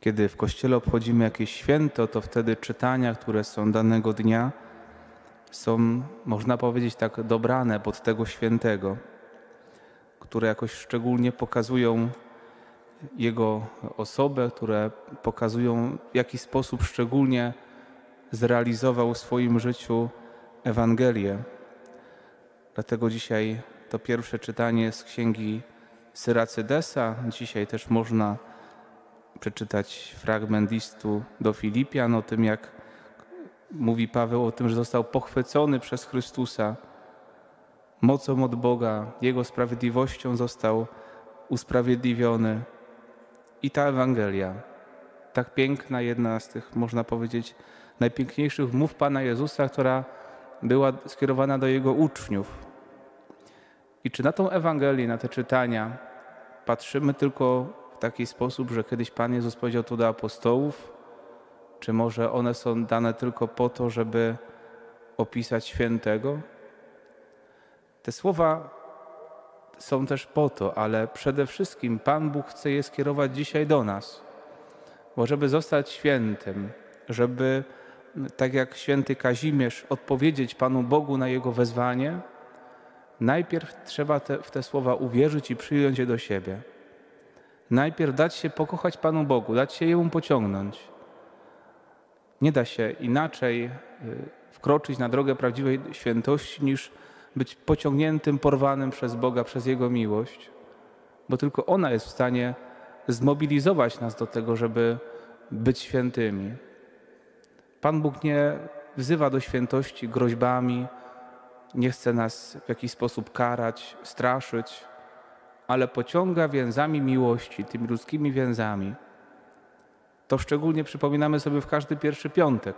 Kiedy w kościele obchodzimy jakieś święto, to wtedy czytania, które są danego dnia, są, można powiedzieć, tak dobrane pod tego świętego, które jakoś szczególnie pokazują jego osobę, które pokazują, w jaki sposób szczególnie zrealizował w swoim życiu Ewangelię. Dlatego dzisiaj to pierwsze czytanie z księgi Syracydesa. Dzisiaj też można przeczytać fragment listu do Filipian o tym, jak mówi Paweł o tym, że został pochwycony przez Chrystusa. Mocą od Boga, Jego sprawiedliwością został usprawiedliwiony. I ta Ewangelia, tak piękna, jedna z tych, można powiedzieć, najpiękniejszych mów Pana Jezusa, która była skierowana do Jego uczniów. I czy na tą Ewangelię, na te czytania patrzymy tylko taki sposób, że kiedyś Pan Jezus powiedział to do apostołów, czy może one są dane tylko po to, żeby opisać świętego? Te słowa są też po to, ale przede wszystkim Pan Bóg chce je skierować dzisiaj do nas. Bo żeby zostać świętym, żeby tak jak święty Kazimierz odpowiedzieć Panu Bogu na jego wezwanie, najpierw trzeba te, w te słowa uwierzyć i przyjąć je do siebie. Najpierw dać się pokochać Panu Bogu, dać się Jemu pociągnąć. Nie da się inaczej y, wkroczyć na drogę prawdziwej świętości niż być pociągniętym, porwanym przez Boga, przez Jego miłość, bo tylko ona jest w stanie zmobilizować nas do tego, żeby być świętymi. Pan Bóg nie wzywa do świętości groźbami, nie chce nas w jakiś sposób karać, straszyć, ale pociąga więzami miłości, tymi ludzkimi więzami. To szczególnie przypominamy sobie w każdy pierwszy piątek,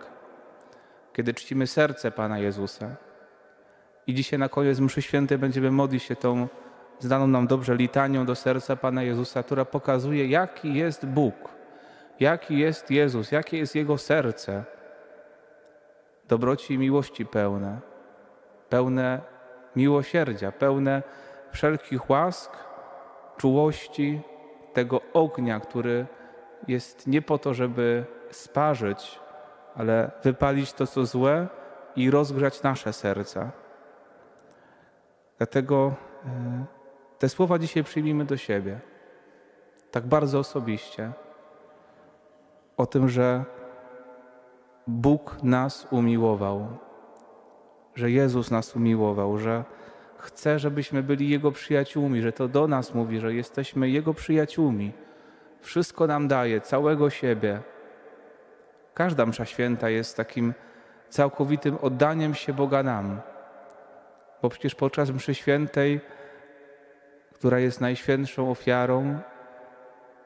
kiedy czcimy serce Pana Jezusa. I dzisiaj na koniec mszy świętej będziemy modlić się tą znaną nam dobrze litanią do serca Pana Jezusa, która pokazuje, jaki jest Bóg, jaki jest Jezus, jakie jest Jego serce. Dobroci i miłości pełne, pełne miłosierdzia, pełne wszelkich łask, czułości, tego ognia, który jest nie po to, żeby sparzyć, ale wypalić to, co złe i rozgrzać nasze serca. Dlatego e, te słowa dzisiaj przyjmijmy do siebie, tak bardzo osobiście, o tym, że Bóg nas umiłował, że Jezus nas umiłował, że chce, żebyśmy byli Jego przyjaciółmi, że to do nas mówi, że jesteśmy Jego przyjaciółmi. Wszystko nam daje, całego siebie. Każda msza święta jest takim całkowitym oddaniem się Boga nam bo przecież podczas mszy świętej, która jest najświętszą ofiarą,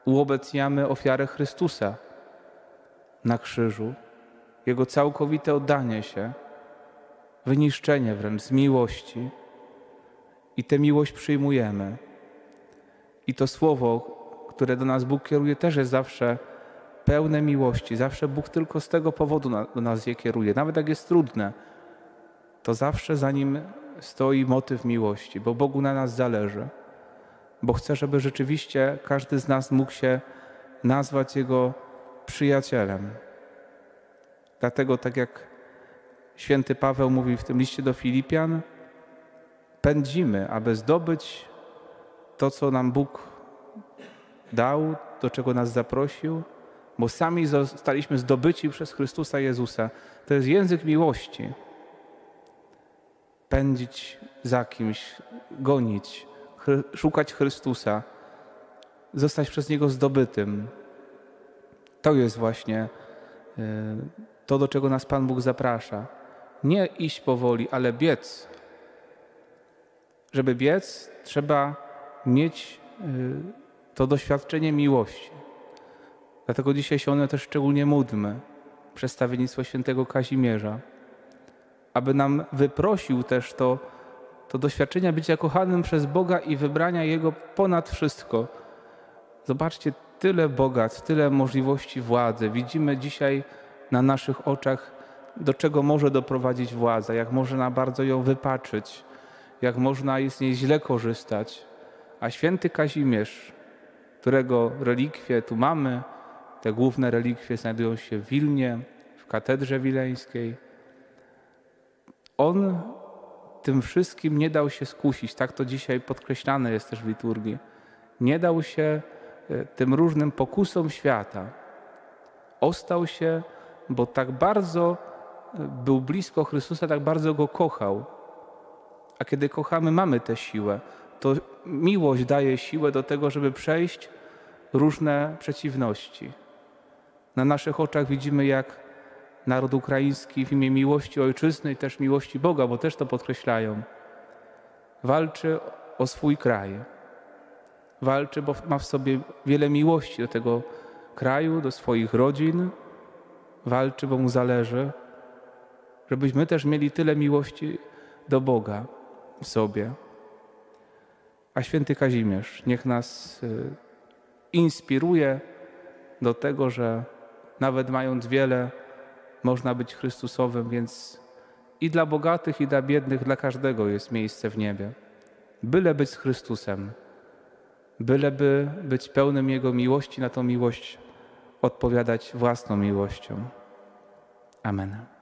uobecniamy ofiarę Chrystusa na krzyżu, Jego całkowite oddanie się, wyniszczenie wręcz z miłości i tę miłość przyjmujemy. I to słowo, które do nas Bóg kieruje, też jest zawsze pełne miłości. Zawsze Bóg tylko z tego powodu do nas je kieruje. Nawet jak jest trudne, to zawsze za nim stoi motyw miłości, bo Bogu na nas zależy, bo chce, żeby rzeczywiście każdy z nas mógł się nazwać Jego przyjacielem. Dlatego, tak jak święty Paweł mówi w tym liście do Filipian, pędzimy, aby zdobyć to, co nam Bóg dał, do czego nas zaprosił, bo sami zostaliśmy zdobyci przez Chrystusa Jezusa. To jest język miłości pędzić za kimś, gonić, szukać Chrystusa, zostać przez Niego zdobytym. To jest właśnie e, to, do czego nas Pan Bóg zaprasza. Nie iść powoli, ale biec. Żeby biec, trzeba mieć e, to doświadczenie miłości. Dlatego dzisiaj się one też szczególnie módlmy. Przedstawiennictwo świętego Kazimierza aby nam wyprosił też to, to doświadczenie bycia kochanym przez Boga i wybrania Jego ponad wszystko. Zobaczcie, tyle bogactw, tyle możliwości władzy. Widzimy dzisiaj na naszych oczach, do czego może doprowadzić władza, jak można bardzo ją wypaczyć, jak można z niej źle korzystać. A święty Kazimierz, którego relikwie tu mamy, te główne relikwie znajdują się w Wilnie, w katedrze wileńskiej. On tym wszystkim nie dał się skusić, tak to dzisiaj podkreślane jest też w liturgii. Nie dał się e, tym różnym pokusom świata. Ostał się, bo tak bardzo e, był blisko Chrystusa, tak bardzo go kochał. A kiedy kochamy, mamy tę siłę. To miłość daje siłę do tego, żeby przejść różne przeciwności. Na naszych oczach widzimy, jak naród ukraiński w imię miłości ojczyzny i też miłości Boga, bo też to podkreślają, walczy o swój kraj. Walczy, bo ma w sobie wiele miłości do tego kraju, do swoich rodzin. Walczy, bo mu zależy, żebyśmy też mieli tyle miłości do Boga sobie. A święty Kazimierz niech nas y, inspiruje do tego, że nawet mając wiele, można być Chrystusowym, więc i dla bogatych, i dla biednych, dla każdego jest miejsce w niebie. Byle być z Chrystusem, byleby być pełnym Jego miłości, na tą miłość odpowiadać własną miłością. Amen.